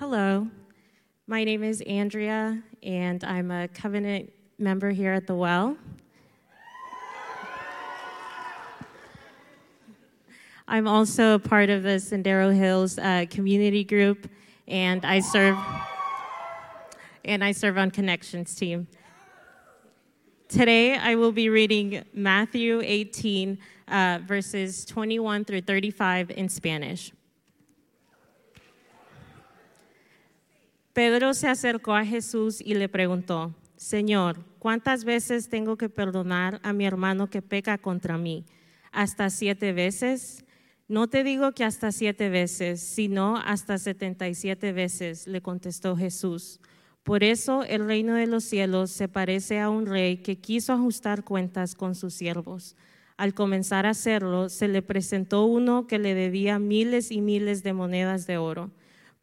Hello, my name is Andrea, and I'm a covenant member here at the Well. I'm also a part of the Sendero Hills uh, community group, and I serve and I serve on connections team. Today, I will be reading Matthew 18, uh, verses 21 through 35 in Spanish. Pedro se acercó a Jesús y le preguntó, Señor, ¿cuántas veces tengo que perdonar a mi hermano que peca contra mí? ¿Hasta siete veces? No te digo que hasta siete veces, sino hasta setenta y siete veces, le contestó Jesús. Por eso el reino de los cielos se parece a un rey que quiso ajustar cuentas con sus siervos. Al comenzar a hacerlo, se le presentó uno que le debía miles y miles de monedas de oro.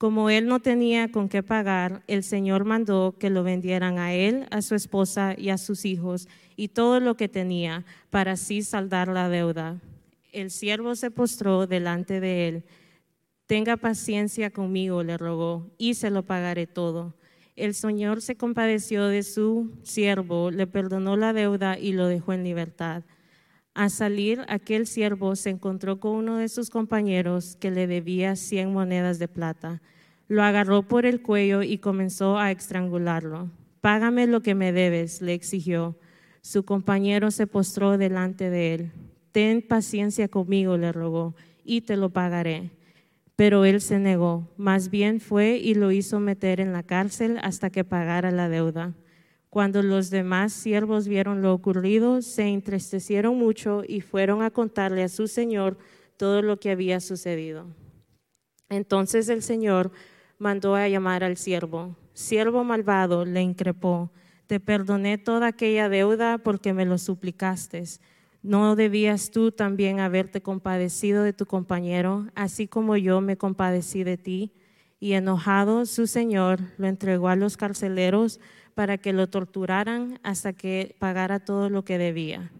Como él no tenía con qué pagar, el Señor mandó que lo vendieran a él, a su esposa y a sus hijos y todo lo que tenía, para así saldar la deuda. El siervo se postró delante de él. Tenga paciencia conmigo, le rogó, y se lo pagaré todo. El Señor se compadeció de su siervo, le perdonó la deuda y lo dejó en libertad. Al salir, aquel siervo se encontró con uno de sus compañeros que le debía cien monedas de plata. Lo agarró por el cuello y comenzó a estrangularlo. Págame lo que me debes, le exigió. Su compañero se postró delante de él. Ten paciencia conmigo, le rogó, y te lo pagaré. Pero él se negó, más bien fue y lo hizo meter en la cárcel hasta que pagara la deuda. Cuando los demás siervos vieron lo ocurrido, se entristecieron mucho y fueron a contarle a su señor todo lo que había sucedido. Entonces el señor mandó a llamar al siervo. Siervo malvado, le increpó, te perdoné toda aquella deuda porque me lo suplicaste ¿No debías tú también haberte compadecido de tu compañero, así como yo me compadecí de ti? Y enojado, su señor lo entregó a los carceleros para que lo torturaran hasta que pagara todo lo que debía.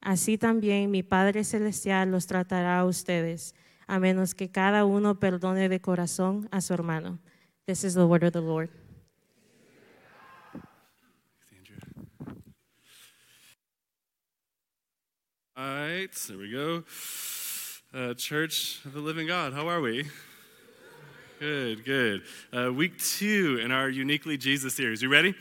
Así también mi Padre Celestial los tratará a ustedes, a menos que cada uno perdone de corazón a su hermano. This is the word of the Lord. All right, there we go. Uh, Church of the Living God, how are we? Good, good. Uh, week two in our Uniquely Jesus series. You ready?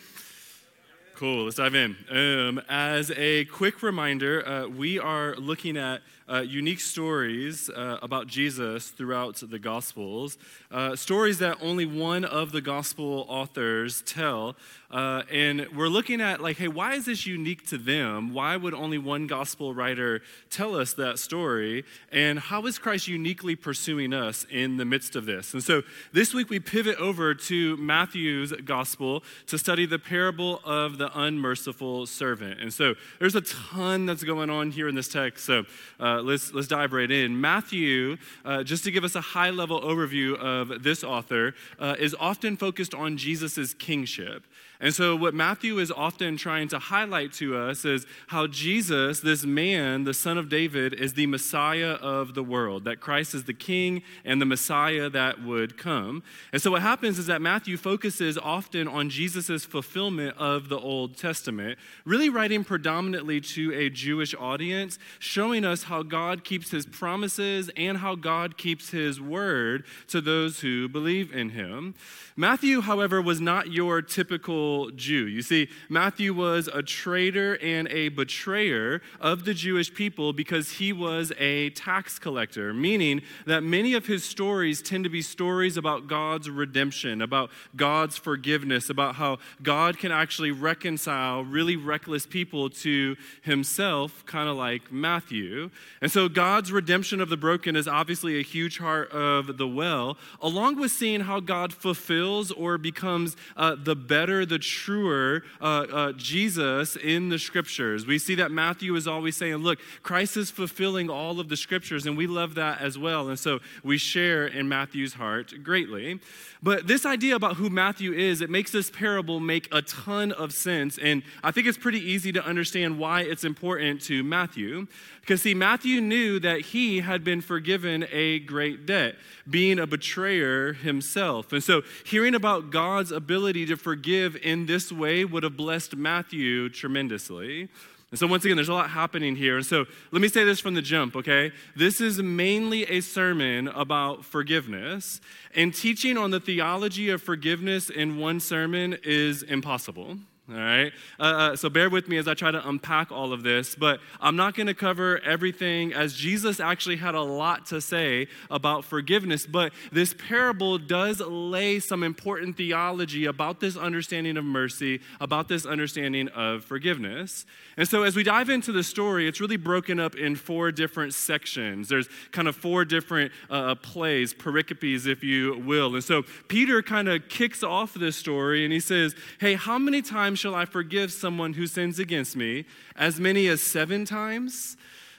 Cool, let's dive in. Um, as a quick reminder, uh, we are looking at uh, unique stories uh, about Jesus throughout the Gospels, uh, stories that only one of the Gospel authors tell. Uh, and we're looking at, like, hey, why is this unique to them? Why would only one Gospel writer tell us that story? And how is Christ uniquely pursuing us in the midst of this? And so this week we pivot over to Matthew's Gospel to study the parable of the unmerciful servant. And so there's a ton that's going on here in this text. So, uh, let's, let's dive right in. Matthew, uh, just to give us a high level overview of this author, uh, is often focused on Jesus' kingship. And so, what Matthew is often trying to highlight to us is how Jesus, this man, the son of David, is the Messiah of the world, that Christ is the king and the Messiah that would come. And so, what happens is that Matthew focuses often on Jesus' fulfillment of the Old Testament, really writing predominantly to a Jewish audience, showing us how God keeps his promises and how God keeps his word to those who believe in him. Matthew, however, was not your typical Jew. You see, Matthew was a traitor and a betrayer of the Jewish people because he was a tax collector, meaning that many of his stories tend to be stories about God's redemption, about God's forgiveness, about how God can actually reconcile really reckless people to himself, kind of like Matthew. And so God's redemption of the broken is obviously a huge heart of the well, along with seeing how God fulfills or becomes uh, the better the a truer uh, uh, Jesus in the scriptures. We see that Matthew is always saying, look, Christ is fulfilling all of the scriptures, and we love that as well. And so we share in Matthew's heart greatly. But this idea about who Matthew is, it makes this parable make a ton of sense. And I think it's pretty easy to understand why it's important to Matthew. Because, see, Matthew knew that he had been forgiven a great debt, being a betrayer himself. And so, hearing about God's ability to forgive in this way would have blessed Matthew tremendously. And so, once again, there's a lot happening here. And so, let me say this from the jump, okay? This is mainly a sermon about forgiveness. And teaching on the theology of forgiveness in one sermon is impossible. All right. Uh, uh, so bear with me as I try to unpack all of this, but I'm not going to cover everything as Jesus actually had a lot to say about forgiveness. But this parable does lay some important theology about this understanding of mercy, about this understanding of forgiveness. And so as we dive into the story, it's really broken up in four different sections. There's kind of four different uh, plays, pericopes, if you will. And so Peter kind of kicks off this story and he says, Hey, how many times shall I forgive someone who sins against me? As many as seven times?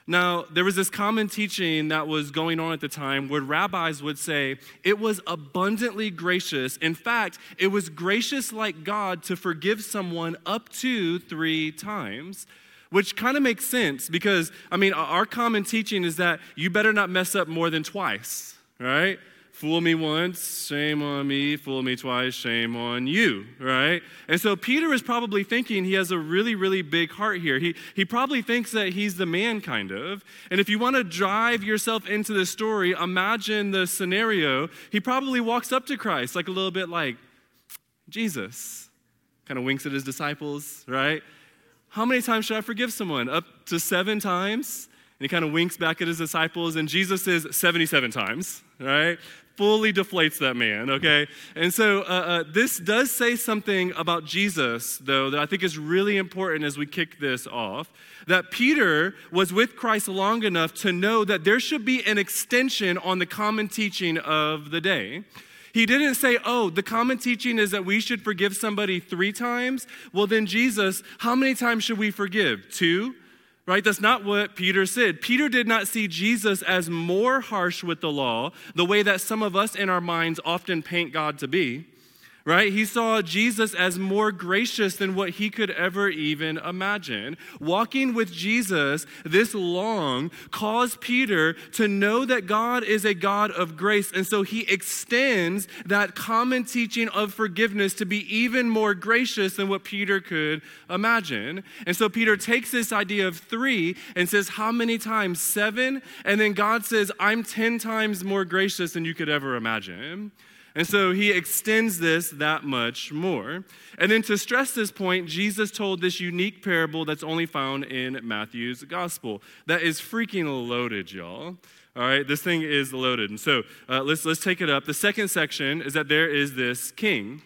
Now, there was this common teaching that was going on at the time where rabbis would say it was abundantly gracious. In fact, it was gracious like God to forgive someone up to three times, which kind of makes sense because, I mean, our common teaching is that you better not mess up more than twice, right? Fool me once, shame on me. Fool me twice, shame on you, right? And so Peter is probably thinking he has a really, really big heart here. He, he probably thinks that he's the man, kind of. And if you want to drive yourself into the story, imagine the scenario. He probably walks up to Christ, like a little bit like, Jesus. Kind of winks at his disciples, right? How many times should I forgive someone? Up to seven times? And he kind of winks back at his disciples, and Jesus says 77 times, right? Fully deflates that man, okay? And so uh, uh, this does say something about Jesus, though, that I think is really important as we kick this off. That Peter was with Christ long enough to know that there should be an extension on the common teaching of the day. He didn't say, oh, the common teaching is that we should forgive somebody three times. Well, then, Jesus, how many times should we forgive? Two? Right? That's not what Peter said. Peter did not see Jesus as more harsh with the law, the way that some of us in our minds often paint God to be right? He saw Jesus as more gracious than what he could ever even imagine. Walking with Jesus this long caused Peter to know that God is a God of grace. And so he extends that common teaching of forgiveness to be even more gracious than what Peter could imagine. And so Peter takes this idea of three and says, How many times? Seven. And then God says, I'm 10 times more gracious than you could ever imagine. And so he extends this that much more. And then to stress this point, Jesus told this unique parable that's only found in Matthew's gospel. That is freaking loaded, y'all. All right, this thing is loaded. And so uh, let's, let's take it up. The second section is that there is this king.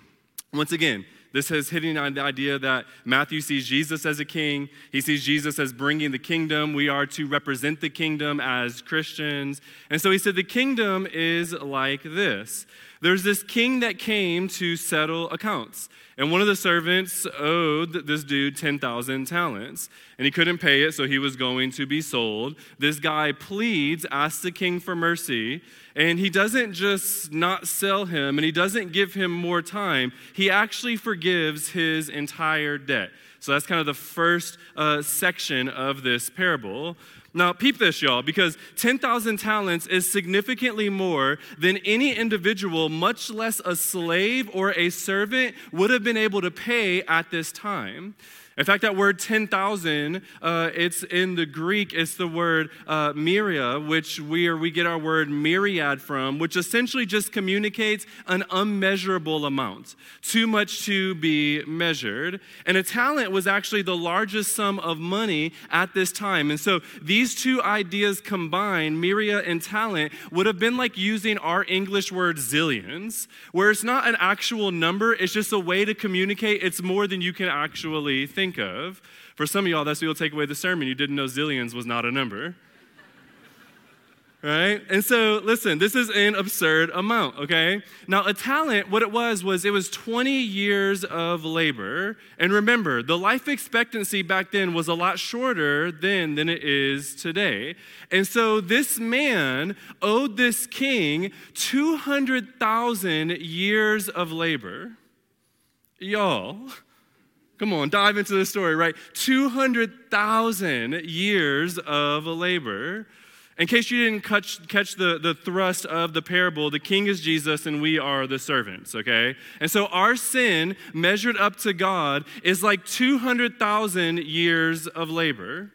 Once again, this is hitting on the idea that Matthew sees Jesus as a king. He sees Jesus as bringing the kingdom. We are to represent the kingdom as Christians. And so he said, The kingdom is like this there's this king that came to settle accounts. And one of the servants owed this dude 10,000 talents. And he couldn't pay it, so he was going to be sold. This guy pleads, asks the king for mercy. And he doesn't just not sell him and he doesn't give him more time. He actually forgives his entire debt. So that's kind of the first uh, section of this parable. Now, peep this, y'all, because 10,000 talents is significantly more than any individual, much less a slave or a servant, would have been able to pay at this time. In fact, that word 10,000, uh, it's in the Greek, it's the word uh, myria, which we, are, we get our word myriad from, which essentially just communicates an unmeasurable amount, too much to be measured. And a talent was actually the largest sum of money at this time. And so these two ideas combined, myria and talent, would have been like using our English word zillions, where it's not an actual number, it's just a way to communicate it's more than you can actually think think of. For some of y'all, that's what you'll take away the sermon. You didn't know zillions was not a number. right? And so, listen, this is an absurd amount, okay? Now, a talent, what it was, was it was 20 years of labor. And remember, the life expectancy back then was a lot shorter then than it is today. And so, this man owed this king 200,000 years of labor. Y'all, Come on, dive into the story, right? 200,000 years of labor. In case you didn't catch, catch the, the thrust of the parable, the king is Jesus and we are the servants, okay? And so our sin measured up to God is like 200,000 years of labor.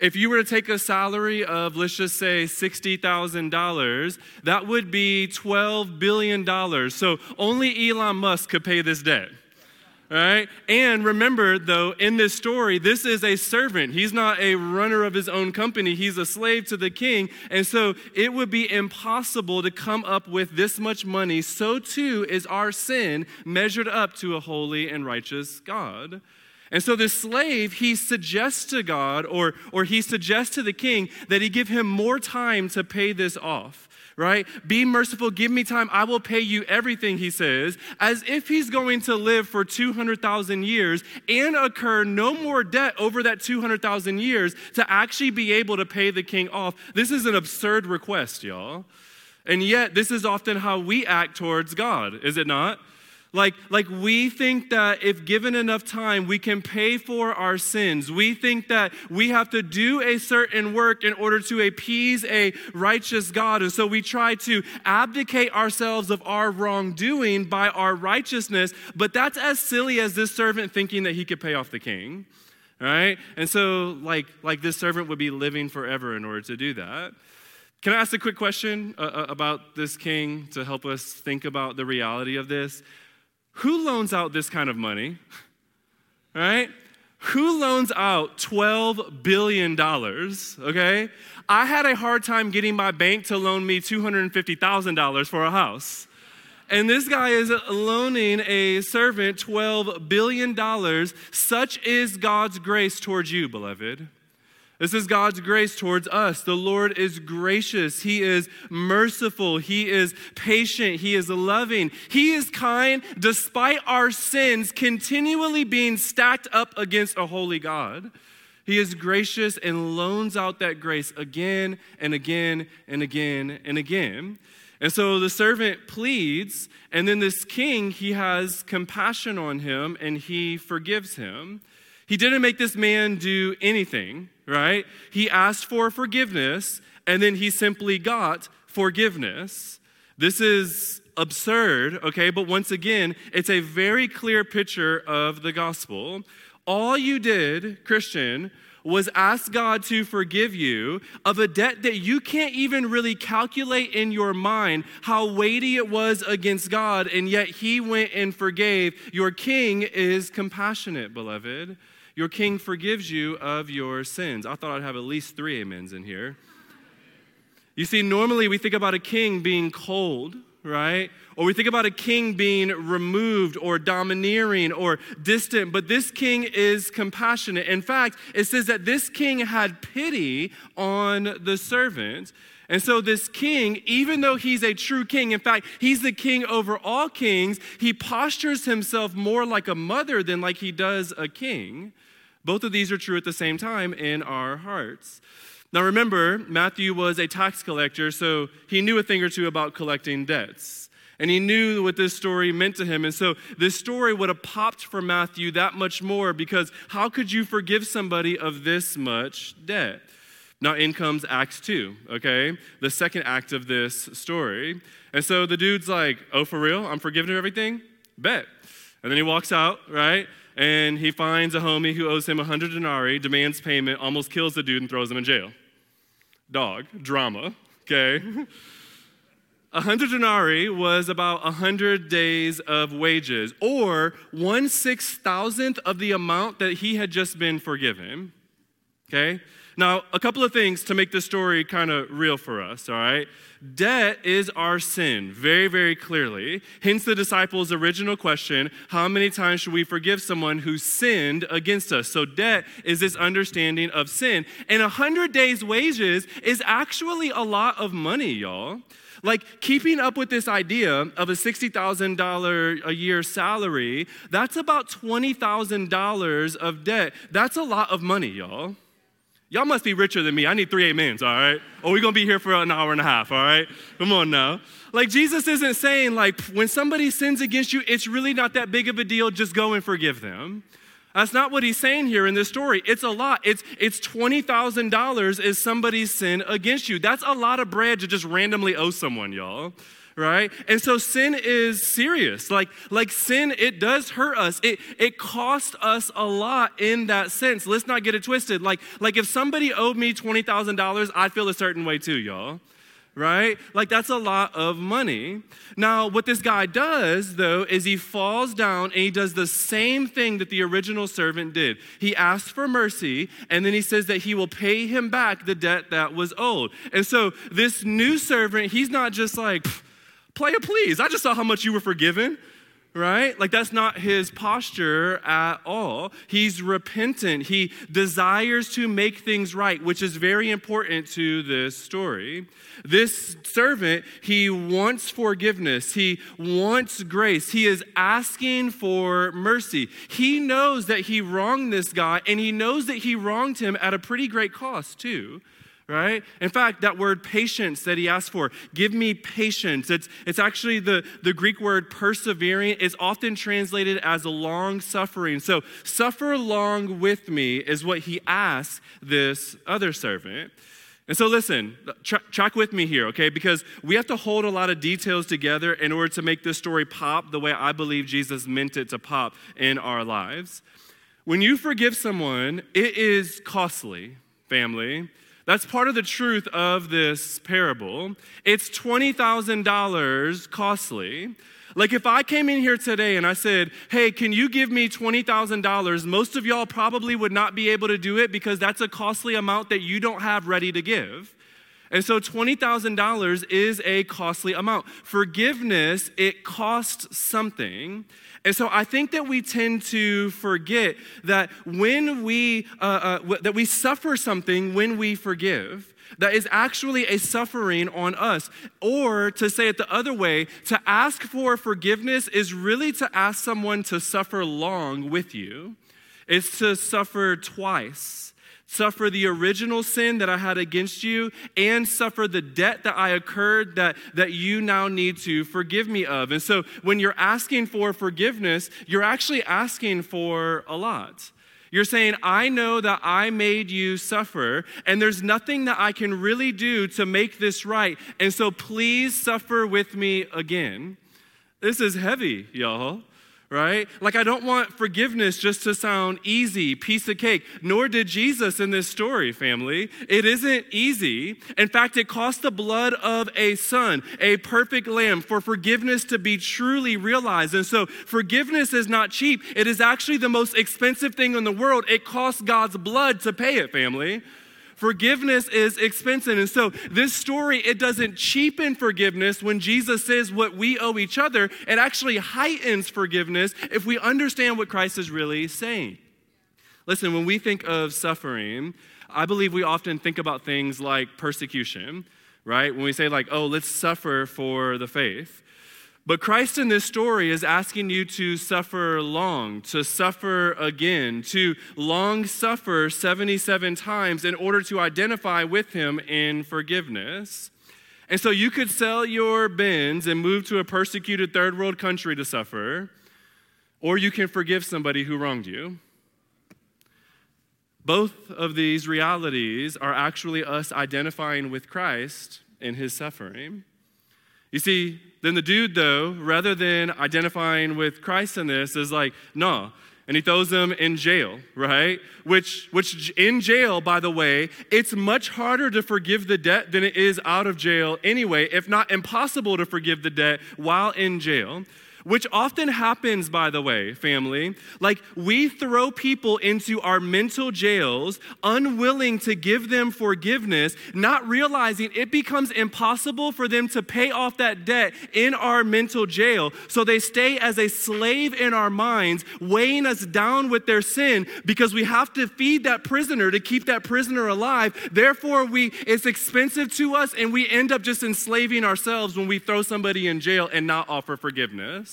If you were to take a salary of, let's just say, $60,000, that would be $12 billion. So only Elon Musk could pay this debt right? And remember, though, in this story, this is a servant. He's not a runner of his own company, he's a slave to the king. And so it would be impossible to come up with this much money. So too is our sin measured up to a holy and righteous God. And so this slave, he suggests to God or, or he suggests to the king that he give him more time to pay this off right? Be merciful, give me time, I will pay you everything, he says, as if he's going to live for 200,000 years and incur no more debt over that 200,000 years to actually be able to pay the king off. This is an absurd request, y'all. And yet, this is often how we act towards God, is it not? Like, like we think that if given enough time, we can pay for our sins. We think that we have to do a certain work in order to appease a righteous God. And so we try to abdicate ourselves of our wrongdoing by our righteousness. But that's as silly as this servant thinking that he could pay off the king. Right? And so, like, like this servant would be living forever in order to do that. Can I ask a quick question uh, uh about this king to help us think about the reality of this? Who loans out this kind of money? Right? Who loans out $12 billion? Okay? I had a hard time getting my bank to loan me $250,000 for a house. And this guy is loaning a servant $12 billion. Such is God's grace towards you, beloved. This is God's grace towards us. The Lord is gracious. He is merciful. He is patient. He is loving. He is kind despite our sins continually being stacked up against a holy God. He is gracious and loans out that grace again and again and again and again. And so the servant pleads, and then this king, he has compassion on him and he forgives him. He didn't make this man do anything, right? He asked for forgiveness and then he simply got forgiveness. This is absurd, okay? But once again, it's a very clear picture of the gospel. All you did, Christian, was ask God to forgive you of a debt that you can't even really calculate in your mind how weighty it was against God, and yet He went and forgave. Your King is compassionate, beloved. Your king forgives you of your sins. I thought I'd have at least three amens in here. You see, normally we think about a king being cold, right? Or we think about a king being removed or domineering or distant, but this king is compassionate. In fact, it says that this king had pity on the servant. And so, this king, even though he's a true king, in fact, he's the king over all kings, he postures himself more like a mother than like he does a king. Both of these are true at the same time in our hearts. Now, remember, Matthew was a tax collector, so he knew a thing or two about collecting debts. And he knew what this story meant to him. And so this story would have popped for Matthew that much more because how could you forgive somebody of this much debt? Now, in comes Acts 2, okay? The second act of this story. And so the dude's like, oh, for real? I'm forgiving everything? Bet. And then he walks out, right? and he finds a homie who owes him 100 denarii, demands payment, almost kills the dude, and throws him in jail. Dog, drama, okay? 100 denarii was about 100 days of wages, or one six thousandth of the amount that he had just been forgiven. Okay? Now, a couple of things to make this story kind of real for us, all right? Debt is our sin, very, very clearly. Hence the disciples' original question how many times should we forgive someone who sinned against us? So, debt is this understanding of sin. And a 100 days' wages is actually a lot of money, y'all. Like keeping up with this idea of a $60,000 a year salary, that's about $20,000 of debt. That's a lot of money, y'all. Y'all must be richer than me. I need three amens, all right? Or we're gonna be here for an hour and a half, all right? Come on now. Like, Jesus isn't saying, like, when somebody sins against you, it's really not that big of a deal, just go and forgive them. That's not what he's saying here in this story. It's a lot. It's, it's $20,000 is somebody's sin against you. That's a lot of bread to just randomly owe someone, y'all right and so sin is serious like like sin it does hurt us it it costs us a lot in that sense let's not get it twisted like like if somebody owed me $20000 i'd feel a certain way too y'all right? Like that's a lot of money. Now, what this guy does, though, is he falls down and he does the same thing that the original servant did. He asks for mercy, and then he says that he will pay him back the debt that was owed. And so, this new servant, he's not just like, Player, please. I just saw how much you were forgiven, right? Like, that's not his posture at all. He's repentant. He desires to make things right, which is very important to this story. This servant, he wants forgiveness, he wants grace, he is asking for mercy. He knows that he wronged this guy, and he knows that he wronged him at a pretty great cost, too right? In fact, that word patience that he asked for, give me patience. It's, it's actually the, the Greek word persevering is often translated as a long suffering. So, suffer long with me is what he asks this other servant. And so, listen, tra- track with me here, okay? Because we have to hold a lot of details together in order to make this story pop the way I believe Jesus meant it to pop in our lives. When you forgive someone, it is costly, family. That's part of the truth of this parable. It's $20,000 costly. Like if I came in here today and I said, hey, can you give me $20,000? Most of y'all probably would not be able to do it because that's a costly amount that you don't have ready to give. And so $20,000 is a costly amount. Forgiveness, it costs something. And so I think that we tend to forget that when we, uh, uh, w- that we suffer something when we forgive, that is actually a suffering on us. Or to say it the other way, to ask for forgiveness is really to ask someone to suffer long with you. It's to suffer twice suffer the original sin that I had against you, and suffer the debt that I incurred that, that you now need to forgive me of. And so when you're asking for forgiveness, you're actually asking for a lot. You're saying, I know that I made you suffer, and there's nothing that I can really do to make this right. And so please suffer with me again. This is heavy, y'all right? Like, I don't want forgiveness just to sound easy, piece of cake, nor did Jesus in this story, family. It isn't easy. In fact, it cost the blood of a son, a perfect lamb, for forgiveness to be truly realized. And so, forgiveness is not cheap. It is actually the most expensive thing in the world. It costs God's blood to pay it, family. Forgiveness is expensive. And so this story, it doesn't cheapen forgiveness when Jesus says what we owe each other. It actually heightens forgiveness if we understand what Christ is really saying. Listen, when we think of suffering, I believe we often think about things like persecution, right? When we say, like, oh, let's suffer for the faith. But Christ in this story is asking you to suffer long, to suffer again, to long suffer 77 times in order to identify with him in forgiveness. And so you could sell your bins and move to a persecuted third world country to suffer, or you can forgive somebody who wronged you. Both of these realities are actually us identifying with Christ in his suffering. You see, then the dude, though, rather than identifying with Christ in this, is like, nah. And he throws them in jail, right? Which, which in jail, by the way, it's much harder to forgive the debt than it is out of jail anyway, if not impossible to forgive the debt while in jail. Which often happens, by the way, family. Like we throw people into our mental jails, unwilling to give them forgiveness, not realizing it becomes impossible for them to pay off that debt in our mental jail. So they stay as a slave in our minds, weighing us down with their sin because we have to feed that prisoner to keep that prisoner alive. Therefore, we it's expensive to us and we end up just enslaving ourselves when we throw somebody in jail and not offer forgiveness.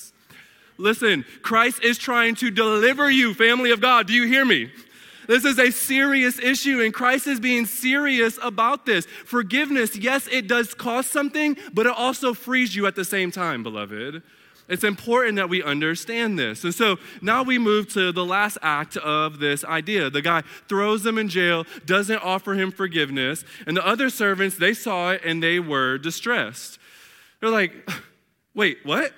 Listen, Christ is trying to deliver you, family of God. Do you hear me? This is a serious issue, and Christ is being serious about this. Forgiveness, yes, it does cost something, but it also frees you at the same time, beloved. It's important that we understand this. And so now we move to the last act of this idea. The guy throws him in jail, doesn't offer him forgiveness, and the other servants, they saw it and they were distressed. They're like, wait, what?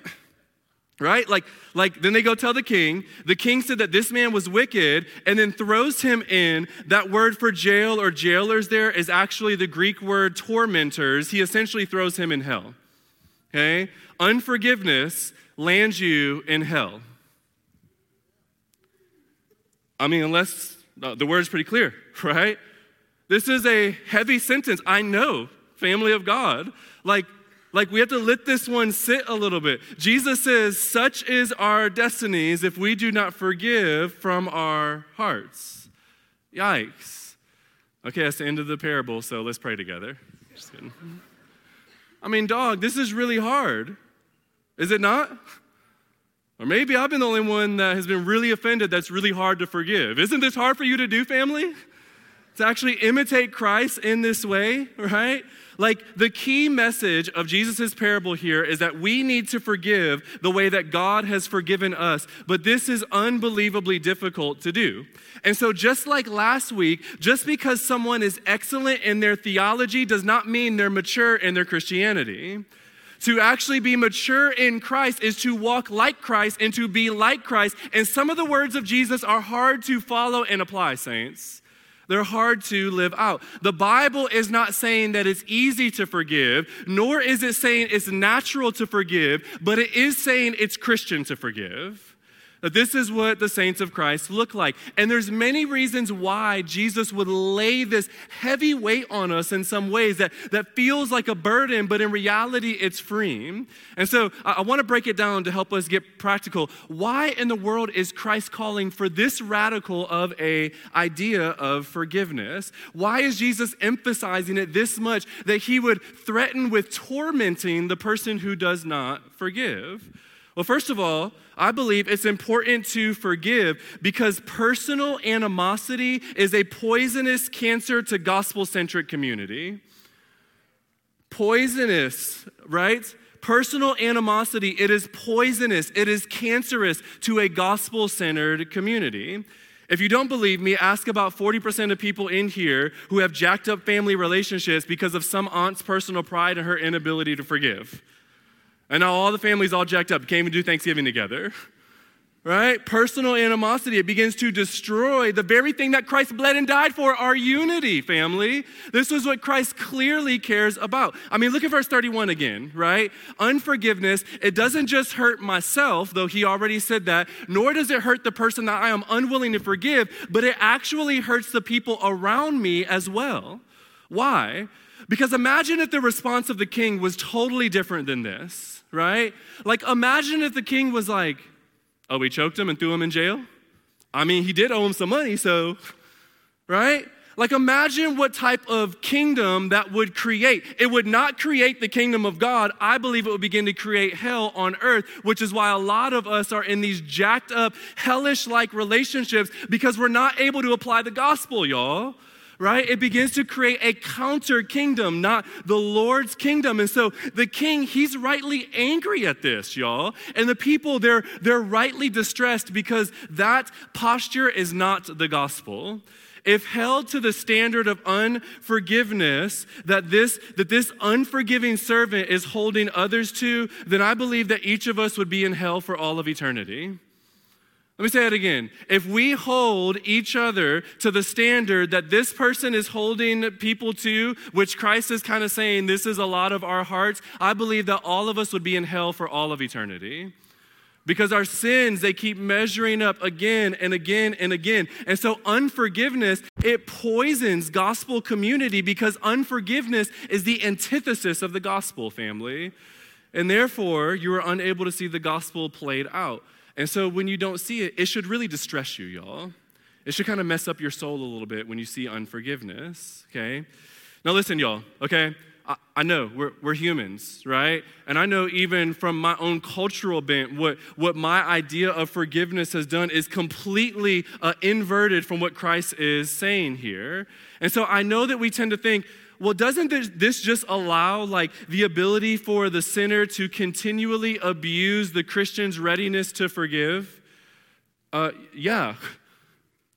Right? Like, like then they go tell the king. The king said that this man was wicked and then throws him in. That word for jail or jailers there is actually the Greek word tormentors. He essentially throws him in hell. Okay? Unforgiveness lands you in hell. I mean, unless uh, the word's pretty clear, right? This is a heavy sentence. I know, family of God. Like, like we have to let this one sit a little bit. Jesus says, Such is our destinies if we do not forgive from our hearts. Yikes. Okay, that's the end of the parable, so let's pray together. Just kidding. I mean, dog, this is really hard. Is it not? Or maybe I've been the only one that has been really offended that's really hard to forgive. Isn't this hard for you to do, family? To actually imitate Christ in this way, right? Like the key message of Jesus' parable here is that we need to forgive the way that God has forgiven us, but this is unbelievably difficult to do. And so, just like last week, just because someone is excellent in their theology does not mean they're mature in their Christianity. To actually be mature in Christ is to walk like Christ and to be like Christ. And some of the words of Jesus are hard to follow and apply, saints. They're hard to live out. The Bible is not saying that it's easy to forgive, nor is it saying it's natural to forgive, but it is saying it's Christian to forgive. That this is what the saints of Christ look like. And there's many reasons why Jesus would lay this heavy weight on us in some ways that, that feels like a burden, but in reality it's freeing. And so I, I want to break it down to help us get practical. Why in the world is Christ calling for this radical of a idea of forgiveness? Why is Jesus emphasizing it this much that he would threaten with tormenting the person who does not forgive? Well, first of all, I believe it's important to forgive because personal animosity is a poisonous cancer to gospel centric community. Poisonous, right? Personal animosity, it is poisonous, it is cancerous to a gospel centered community. If you don't believe me, ask about 40% of people in here who have jacked up family relationships because of some aunt's personal pride and her inability to forgive. And now all the families all jacked up, can't even do Thanksgiving together. Right? Personal animosity, it begins to destroy the very thing that Christ bled and died for, our unity, family. This is what Christ clearly cares about. I mean, look at verse 31 again, right? Unforgiveness, it doesn't just hurt myself, though he already said that, nor does it hurt the person that I am unwilling to forgive, but it actually hurts the people around me as well. Why? Because imagine if the response of the king was totally different than this right? Like, imagine if the king was like, oh, we choked him and threw him in jail? I mean, he did owe him some money, so, right? Like, imagine what type of kingdom that would create. It would not create the kingdom of God. I believe it would begin to create hell on earth, which is why a lot of us are in these jacked up, hellish like relationships because we're not able to apply the gospel, y'all right? It begins to create a counter kingdom, not the Lord's kingdom. And so the king, he's rightly angry at this, y'all. And the people, they're, they're rightly distressed because that posture is not the gospel if held to the standard of unforgiveness that this that this unforgiving servant is holding others to then i believe that each of us would be in hell for all of eternity let me say it again. If we hold each other to the standard that this person is holding people to, which Christ is kind of saying this is a lot of our hearts, I believe that all of us would be in hell for all of eternity. because our sins they keep measuring up again and again and again and so unforgiveness it poisons gospel community because unforgiveness is the antithesis of the gospel family and therefore you are unable to see the gospel played out and so when you don't see it it should really distress you y'all it should kind of mess up your soul a little bit when you see unforgiveness okay now listen y'all okay I, know we're, we're humans, right? And I know even from my own cultural bent, what, what my idea of forgiveness has done is completely uh, inverted from what Christ is saying here. And so I know that we tend to think, well, doesn't this, just allow like the ability for the sinner to continually abuse the Christian's readiness to forgive? Uh, yeah,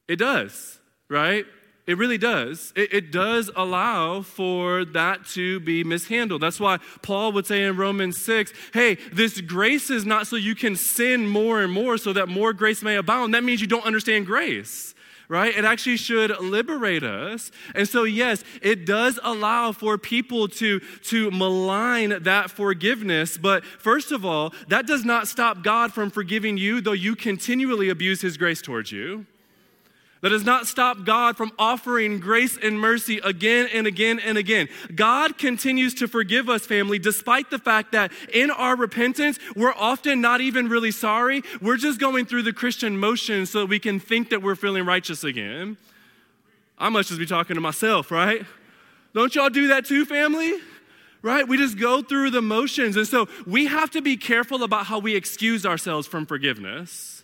it does, right? It really does. It, it, does allow for that to be mishandled. That's why Paul would say in Romans 6 hey, this grace is not so you can sin more and more so that more grace may abound. That means you don't understand grace, right? It actually should liberate us. And so, yes, it does allow for people to, to malign that forgiveness. But first of all, that does not stop God from forgiving you, though you continually abuse his grace towards you. That does not stop God from offering grace and mercy again and again and again. God continues to forgive us, family, despite the fact that in our repentance, we're often not even really sorry. We're just going through the Christian motion so that we can think that we're feeling righteous again. I must just be talking to myself, right? Don't y'all do that too, family? Right? We just go through the motions. And so we have to be careful about how we excuse ourselves from forgiveness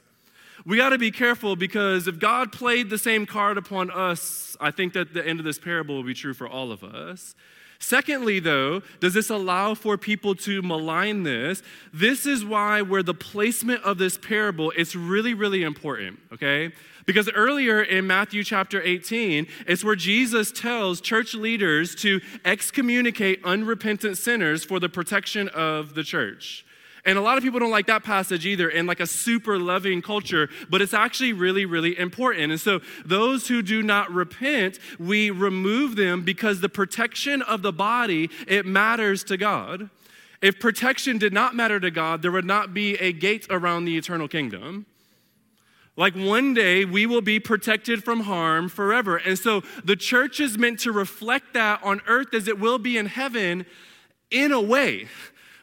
we got to be careful because if God played the same card upon us, I think that the end of this parable will be true for all of us. Secondly, though, does this allow for people to malign this? This is why where the placement of this parable is really, really important, okay? Because earlier in Matthew chapter 18, it's where Jesus tells church leaders to excommunicate unrepentant sinners for the protection of the church. And a lot of people don't like that passage either in like a super loving culture, but it's actually really, really important. And so those who do not repent, we remove them because the protection of the body, it matters to God. If protection did not matter to God, there would not be a gate around the eternal kingdom. Like one day we will be protected from harm forever. And so the church is meant to reflect that on earth as it will be in heaven in a way,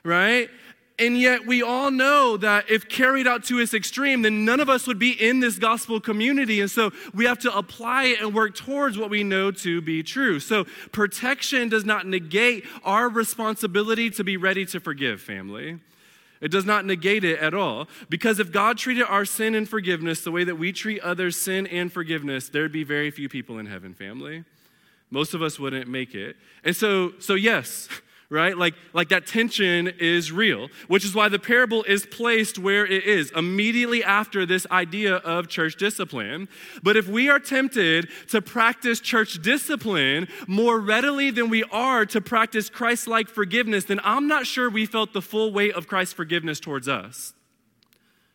right? And yet, we all know that if carried out to its extreme, then none of us would be in this gospel community. And so we have to apply it and work towards what we know to be true. So, protection does not negate our responsibility to be ready to forgive, family. It does not negate it at all. Because if God treated our sin and forgiveness the way that we treat others' sin and forgiveness, there'd be very few people in heaven, family. Most of us wouldn't make it. And so, so yes, right? Like, like that tension is real, which is why the parable is placed where it is, immediately after this idea of church discipline. But if we are tempted to practice church discipline more readily than we are to practice Christ like forgiveness, then I'm not sure we felt the full weight of Christ's forgiveness towards us.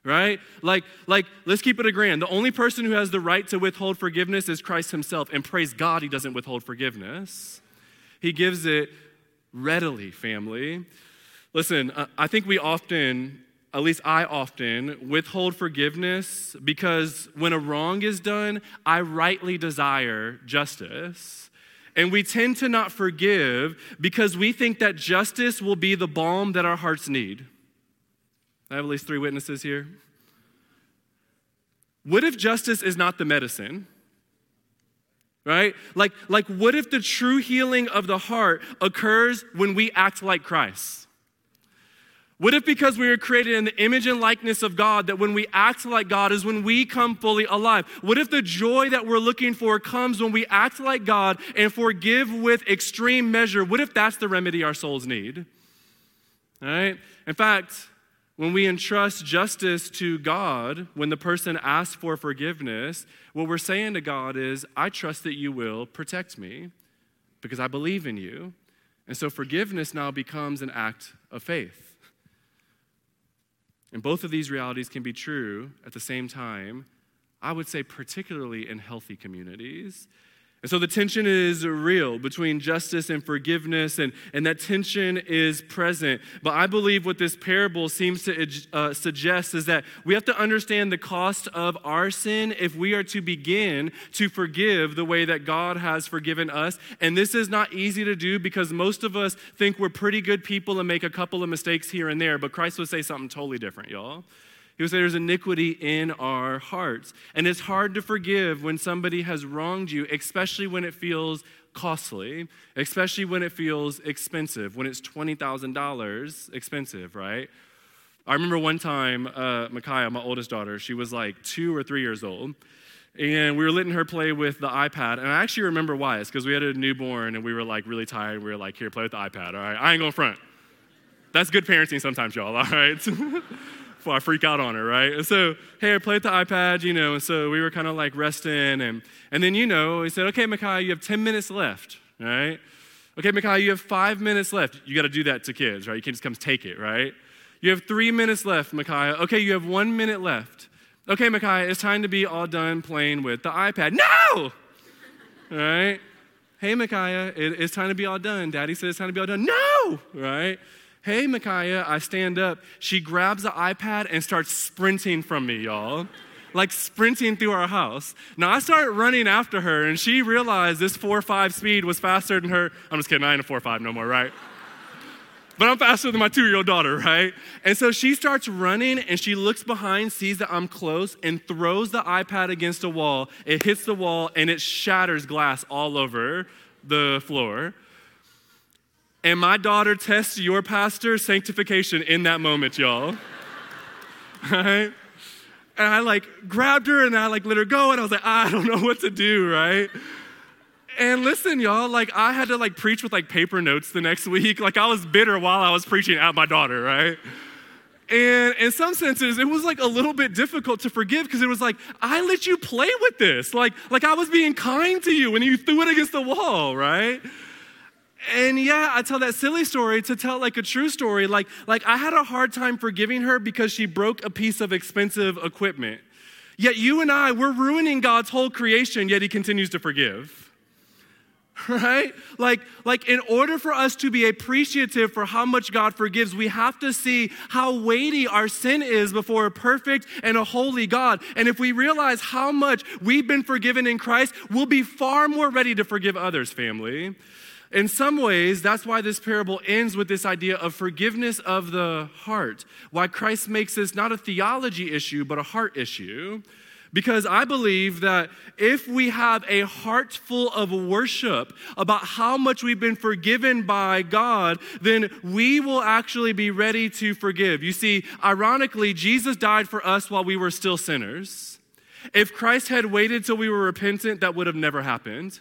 Right? Like like let's keep it a grand. The only person who has the right to withhold forgiveness is christ himself. And praise god he doesn't withhold forgiveness. He gives it readily, family. Listen, I think we often, at least I often, withhold forgiveness because when a wrong is done, I rightly desire justice. And we tend to not forgive because we think that justice will be the balm that our hearts need. I have at least three witnesses here. What if justice is not the medicine? Right? Like, like, what if the true healing of the heart occurs when we act like Christ? What if, because we were created in the image and likeness of God, that when we act like God is when we come fully alive? What if the joy that we're looking for comes when we act like God and forgive with extreme measure? What if that's the remedy our souls need? All right? In fact, when we entrust justice to God, when the person asks for forgiveness, what we're saying to God is, I trust that you will protect me because I believe in you. And so forgiveness now becomes an act of faith. And both of these realities can be true at the same time, I would say, particularly in healthy communities. And so the tension is real between justice and forgiveness, and, and that tension is present. But I believe what this parable seems to uh, suggest is that we have to understand the cost of our sin if we are to begin to forgive the way that God has forgiven us. And this is not easy to do because most of us think we're pretty good people and make a couple of mistakes here and there, but Christ would say something totally different, y'all. He would say there's iniquity in our hearts. And it's hard to forgive when somebody has wronged you, especially when it feels costly, especially when it feels expensive, when it's $20,000 expensive, right? I remember one time, uh, Micaiah, my oldest daughter, she was like two or three years old. And we were letting her play with the iPad. And I actually remember why. It's because we had a newborn and we were like really tired. We were like, here, play with the iPad. All right, I ain't going front. That's good parenting sometimes, y'all. All right. before I freak out on her, right? And so, hey, I played the iPad, you know, and so we were kind of like resting. And, and then, you know, he said, okay, Micaiah, you have 10 minutes left, right? Okay, Micaiah, you have five minutes left. You got to do that to kids, right? You can't just come take it, right? You have three minutes left, Micaiah. Okay, you have one minute left. Okay, Micaiah, it's time to be all done playing with the iPad. No! right? Hey, Micaiah, it, it's time to be all done. Daddy says it's time to be all done. No! Right? Hey, Micaiah, I stand up. She grabs the iPad and starts sprinting from me, y'all. Like sprinting through our house. Now I start running after her, and she realized this 4 5 speed was faster than her. I'm just kidding, I ain't a 4 5 no more, right? but I'm faster than my two year old daughter, right? And so she starts running and she looks behind, sees that I'm close, and throws the iPad against a wall. It hits the wall and it shatters glass all over the floor. And my daughter tests your pastor's sanctification in that moment, y'all. right? And I like grabbed her and I like let her go and I was like, I don't know what to do, right? And listen, y'all, like I had to like preach with like paper notes the next week. Like I was bitter while I was preaching at my daughter, right? And in some senses, it was like a little bit difficult to forgive because it was like, I let you play with this. Like, like I was being kind to you when you threw it against the wall, right? And yeah, I tell that silly story to tell like a true story. Like, like I had a hard time forgiving her because she broke a piece of expensive equipment. Yet you and I, we're ruining God's whole creation, yet He continues to forgive. Right? Like, like in order for us to be appreciative for how much God forgives, we have to see how weighty our sin is before a perfect and a holy God. And if we realize how much we've been forgiven in Christ, we'll be far more ready to forgive others, family. In some ways, that's why this parable ends with this idea of forgiveness of the heart. Why Christ makes this not a theology issue, but a heart issue. Because I believe that if we have a heart full of worship about how much we've been forgiven by God, then we will actually be ready to forgive. You see, ironically, Jesus died for us while we were still sinners. If Christ had waited till we were repentant, that would have never happened.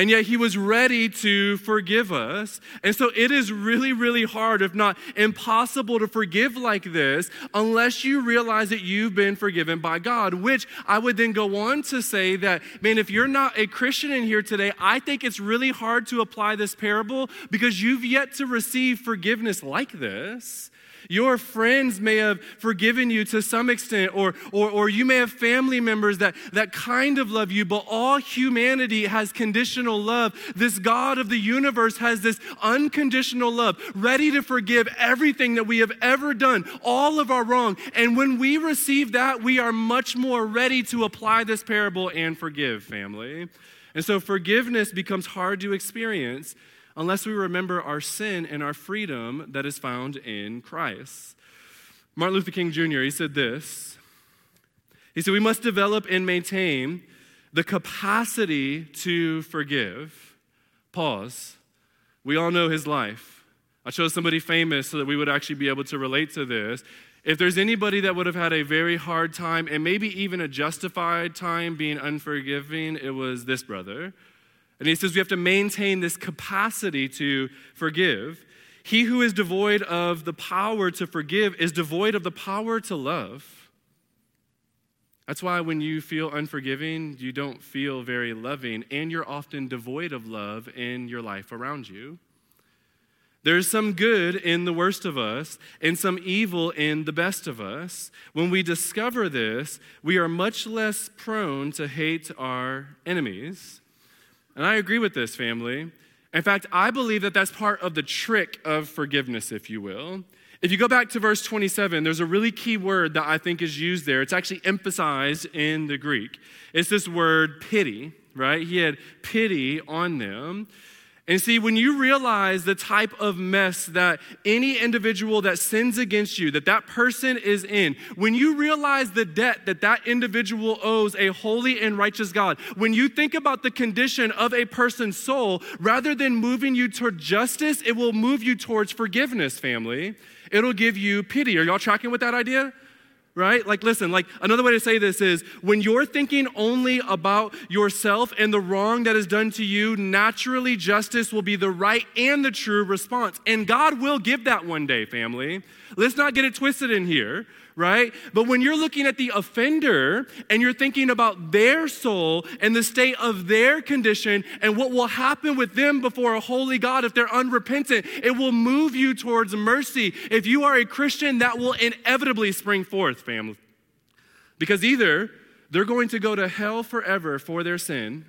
And yet he was ready to forgive us. And so it is really, really hard, if not impossible, to forgive like this unless you realize that you've been forgiven by God. Which I would then go on to say that, man, if you're not a Christian in here today, I think it's really hard to apply this parable because you've yet to receive forgiveness like this. Your friends may have forgiven you to some extent, or, or, or you may have family members that, that kind of love you, but all humanity has conditional love. This God of the universe has this unconditional love, ready to forgive everything that we have ever done, all of our wrong. And when we receive that, we are much more ready to apply this parable and forgive, family. And so forgiveness becomes hard to experience unless we remember our sin and our freedom that is found in Christ. Martin Luther King Jr., he said this. He said, We must develop and maintain the capacity to forgive. Pause. We all know his life. I chose somebody famous so that we would actually be able to relate to this. If there's anybody that would have had a very hard time and maybe even a justified time being unforgiving, it was this brother. And he says we have to maintain this capacity to forgive. He who is devoid of the power to forgive is devoid of the power to love. That's why when you feel unforgiving, you don't feel very loving, and you're often devoid of love in your life around you. There's some good in the worst of us and some evil in the best of us. When we discover this, we are much less prone to hate our enemies And I agree with this, family. In fact, I believe that that's part of the trick of forgiveness, if you will. If you go back to verse 27, there's a really key word that I think is used there. It's actually emphasized in the Greek. It's this word pity, right? He had pity on them. And see, when you realize the type of mess that any individual that sins against you, that that person is in, when you realize the debt that that individual owes a holy and righteous God, when you think about the condition of a person's soul, rather than moving you toward justice, it will move you towards forgiveness, family. It'll give you pity. Are y'all tracking with that idea? Right? Like, listen, like another way to say this is when you're thinking only about yourself and the wrong that is done to you, naturally justice will be the right and the true response. And God will give that one day, family. Let's not get it twisted in here, right? But when you're looking at the offender and you're thinking about their soul and the state of their condition and what will happen with them before a holy God if they're unrepentant, it will move you towards mercy. If you are a Christian, that will inevitably spring forth, family. Because either they're going to go to hell forever for their sin.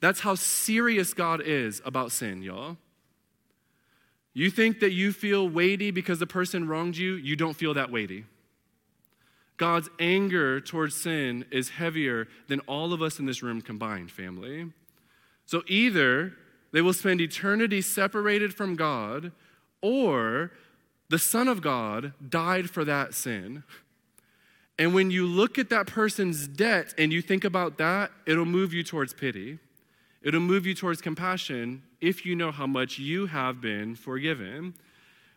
That's how serious God is about sin, y'all. You think that you feel weighty because the person wronged you, you don't feel that weighty. God's anger towards sin is heavier than all of us in this room combined, family. So either they will spend eternity separated from God, or the Son of God died for that sin. And when you look at that person's debt and you think about that, it'll move you towards pity. It'll move you towards compassion if you know how much you have been forgiven.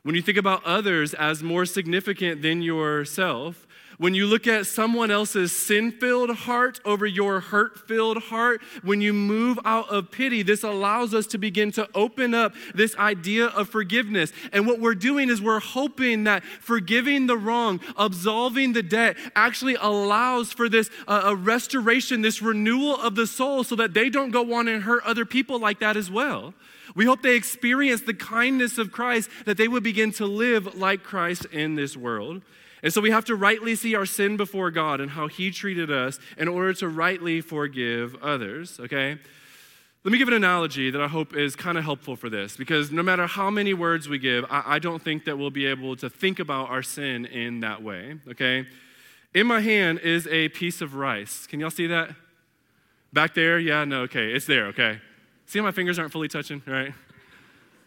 When you think about others as more significant than yourself, when you look at someone else's sin filled heart over your hurt filled heart, when you move out of pity, this allows us to begin to open up this idea of forgiveness. And what we're doing is we're hoping that forgiving the wrong, absolving the debt, actually allows for this uh, a restoration, this renewal of the soul, so that they don't go on and hurt other people like that as well. We hope they experience the kindness of Christ, that they would begin to live like Christ in this world. And so we have to rightly see our sin before God and how He treated us in order to rightly forgive others, okay? Let me give an analogy that I hope is kind of helpful for this because no matter how many words we give, I, I, don't think that we'll be able to think about our sin in that way, okay? In my hand is a piece of rice. Can y'all see that? Back there? Yeah, no, okay, it's there, okay? See how my fingers aren't fully touching, right?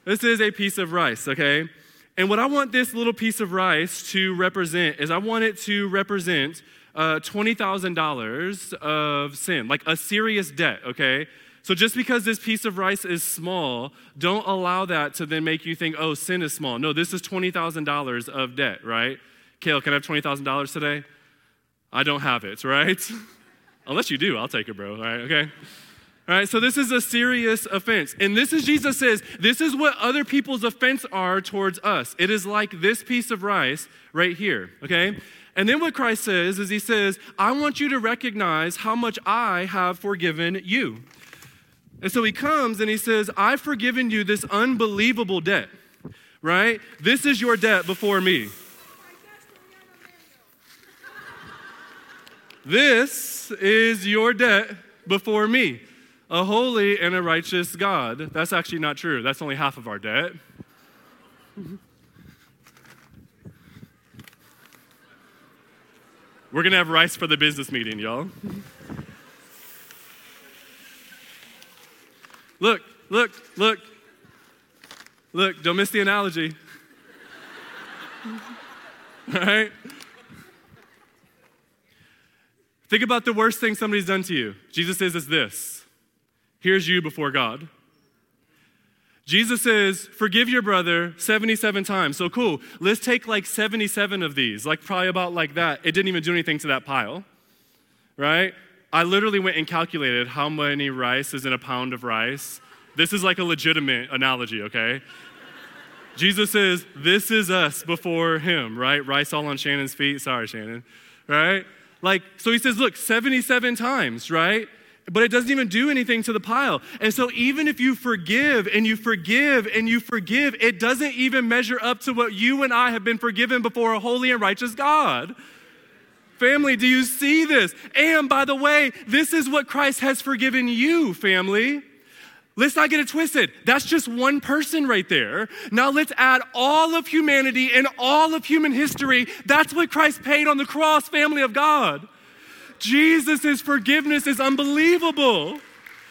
This is a piece of rice, okay? And what I want this little piece of rice to represent is I want it to represent uh, $20,000 of sin, like a serious debt, okay? So just because this piece of rice is small, don't allow that to then make you think, oh, sin is small. No, this is $20,000 of debt, right? Kale, can I have $20,000 today? I don't have it, right? Unless you do, I'll take it, bro, all right, okay? All right, so this is a serious offense. And this is, Jesus says, this is what other people's offense are towards us. It is like this piece of rice right here, okay? And then what Christ says is, He says, I want you to recognize how much I have forgiven you. And so He comes and He says, I've forgiven you this unbelievable debt, right? This is your debt before me. This is your debt before me a holy and a righteous God. That's actually not true. That's only half of our debt. We're going to have rice for the business meeting, y'all. look, look, look. Look, don't miss the analogy. All right? Think about the worst thing somebody's done to you. Jesus says it's this Here's you before God. Jesus says, forgive your brother 77 times. So cool. Let's take like 77 of these, like probably about like that. It didn't even do anything to that pile, right? I literally went and calculated how many rice is in a pound of rice. This is like a legitimate analogy, okay? Jesus says, This is us before him, right? Rice all on Shannon's feet. Sorry, Shannon, right? Like, so he says, Look, 77 times, right? But it doesn't even do anything to the pile. And so, even if you forgive and you forgive and you forgive, it doesn't even measure up to what you and I have been forgiven before a holy and righteous God. Family, do you see this? And by the way, this is what Christ has forgiven you, family. Let's not get it twisted. That's just one person right there. Now let's add all of humanity and all of human history. That's what Christ paid on the cross, family of God. Jesus' forgiveness is unbelievable.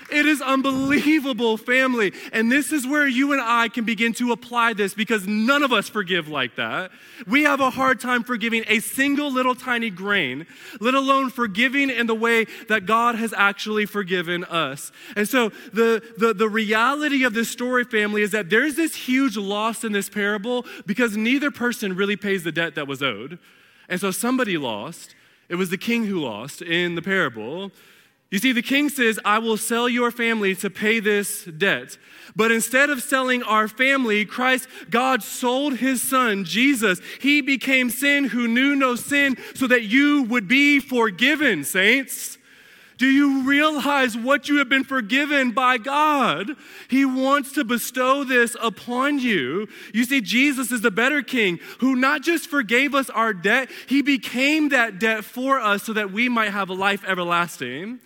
It is unbelievable, family. And this is where you and I can begin to apply this because none of us forgive like that. We have a hard time forgiving a single little tiny grain, let alone forgiving in the way that God has actually forgiven us. And so the, the, the reality of this story, family, is that there's this huge loss in this parable because neither person really pays the debt that was owed. And so somebody lost. It was the king who lost in the parable. You see, the king says, I will sell your family to pay this debt. But instead of selling our family, Christ, God sold his son, Jesus. He became sin who knew no sin so that you would be forgiven, saints. Do you realize what you have been forgiven by God? He wants to bestow this upon you. You see, Jesus is the better king who not just forgave us our debt, he became that debt for us so that we might have a life everlasting.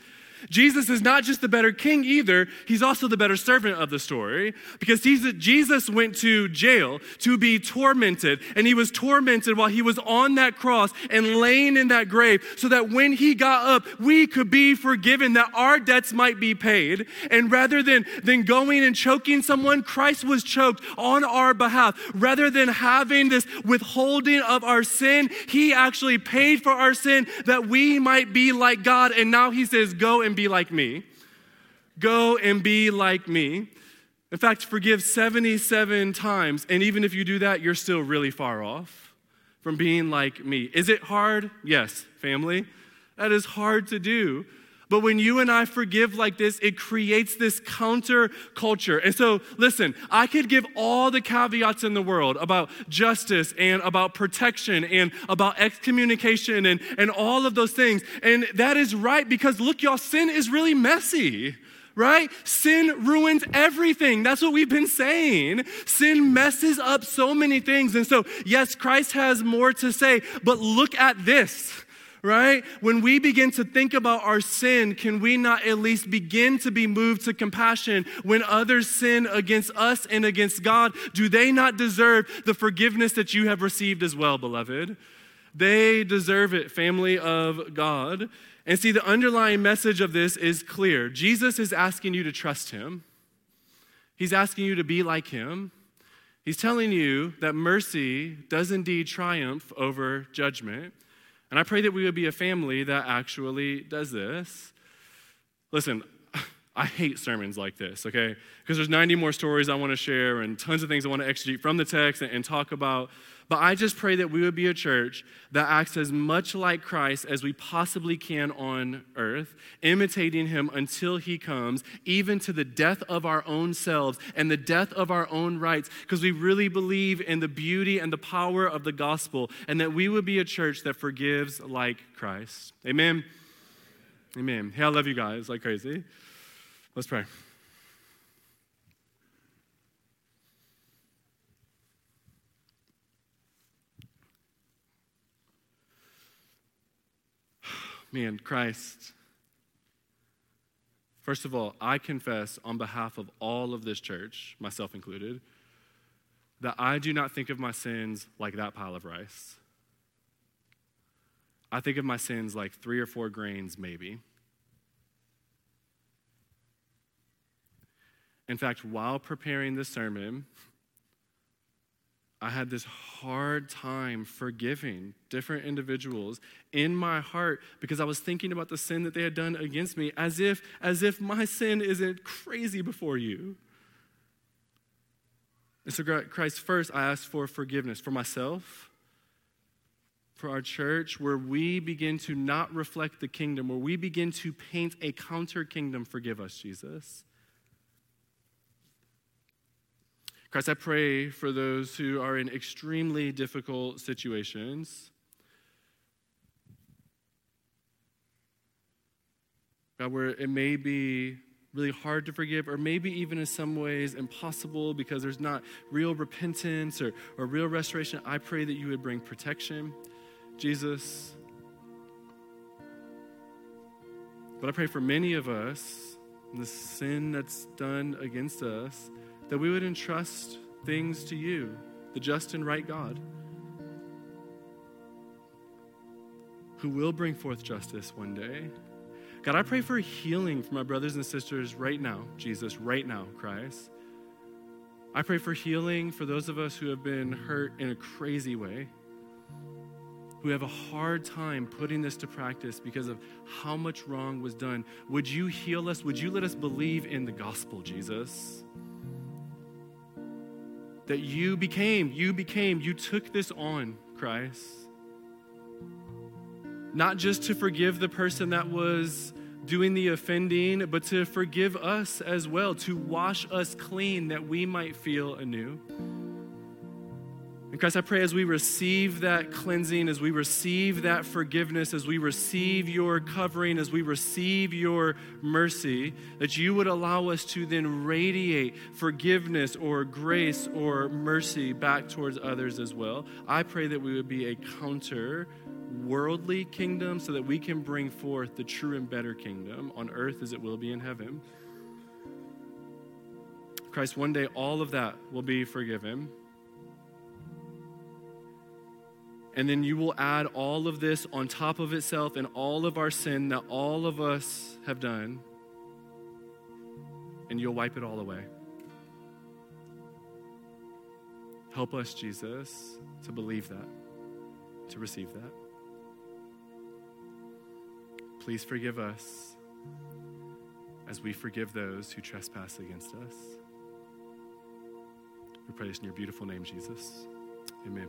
Jesus is not just the better king either, he's also the better servant of the story because Jesus went to jail to be tormented, and he was tormented while he was on that cross and laying in that grave so that when he got up, we could be forgiven, that our debts might be paid. And rather than, than going and choking someone, Christ was choked on our behalf. Rather than having this withholding of our sin, he actually paid for our sin that we might be like God. And now he says, Go and be like me. Go and be like me. In fact, forgive 77 times. And even if you do that, you're still really far off from being like me. Is it hard? Yes, family. That is hard to do. But when you and I forgive like this, it creates this counter culture. And so, listen, I could give all the caveats in the world about justice and about protection and about excommunication and, and all of those things. And that is right because, look, y'all, sin is really messy right? Sin ruins everything. That's what we've been saying. Sin messes up so many things. And so, yes, Christ has more to say, but look at this right? When we begin to think about our sin, can we not at least begin to be moved to compassion when others sin against us and against God? Do they not deserve the forgiveness that you have received as well, beloved? They deserve it, family of God. And see, the underlying message of this is clear Jesus is asking you to trust him, he's asking you to be like him. He's telling you that mercy does indeed triumph over judgment. And I pray that we would be a family that actually does this. Listen, I hate sermons like this, okay? Because there's 90 more stories I want to share and tons of things I want to exegete from the text and, and, talk about. But I just pray that we would be a church that acts as much like Christ as we possibly can on earth, imitating him until he comes, even to the death of our own selves and the death of our own rights, because we really believe in the beauty and the power of the gospel, and that we would be a church that forgives like Christ. Amen. Amen. Hey, I love you guys like crazy. Let's pray. Man, Christ. First of all, I confess on behalf of all of this church, myself included, that I do not think of my sins like that pile of rice. I think of my sins like three or four grains, maybe. In fact, while preparing this sermon, I had this hard time forgiving different individuals in my heart because I was thinking about the sin that they had done against me as if as if my sin isn't crazy before you. And so Christ first I asked for forgiveness for myself, for our church where we begin to not reflect the kingdom, where we begin to paint a counter kingdom, forgive us Jesus. Christ, I pray for those who are in extremely difficult situations. God, where it may be really hard to forgive, or maybe even in some ways impossible because there's not real repentance or, or real restoration, I pray that you would bring protection. Jesus, But I pray for many of us, the sin that's done against us, that we would entrust things to you, the just and right God, who will bring forth justice one day. God, I pray for healing for my brothers and sisters right now, Jesus, right now, Christ. I pray for healing for those of us who have been hurt in a crazy way, who have a hard time putting this to practice because of how much wrong was done. Would you heal us? Would you let us believe in the gospel, Jesus? That you became, you became, you took this on, Christ. Not just to forgive the person that was doing the offending, but to forgive us as well, to wash us clean that we might feel anew. And Christ, I pray as we receive that cleansing, as we receive that forgiveness, as we receive your covering, as we receive your mercy, that you would allow us to then radiate forgiveness or grace or mercy back towards others as well. I pray that we would be a counter worldly kingdom so that we can bring forth the true and better kingdom on earth as it will be in heaven. Christ, one day all of that will be forgiven. And then you will add all of this on top of itself and all of our sin that all of us have done, and you'll wipe it all away. Help us, Jesus, to believe that, to receive that. Please forgive us as we forgive those who trespass against us. We pray this in your beautiful name, Jesus. Amen.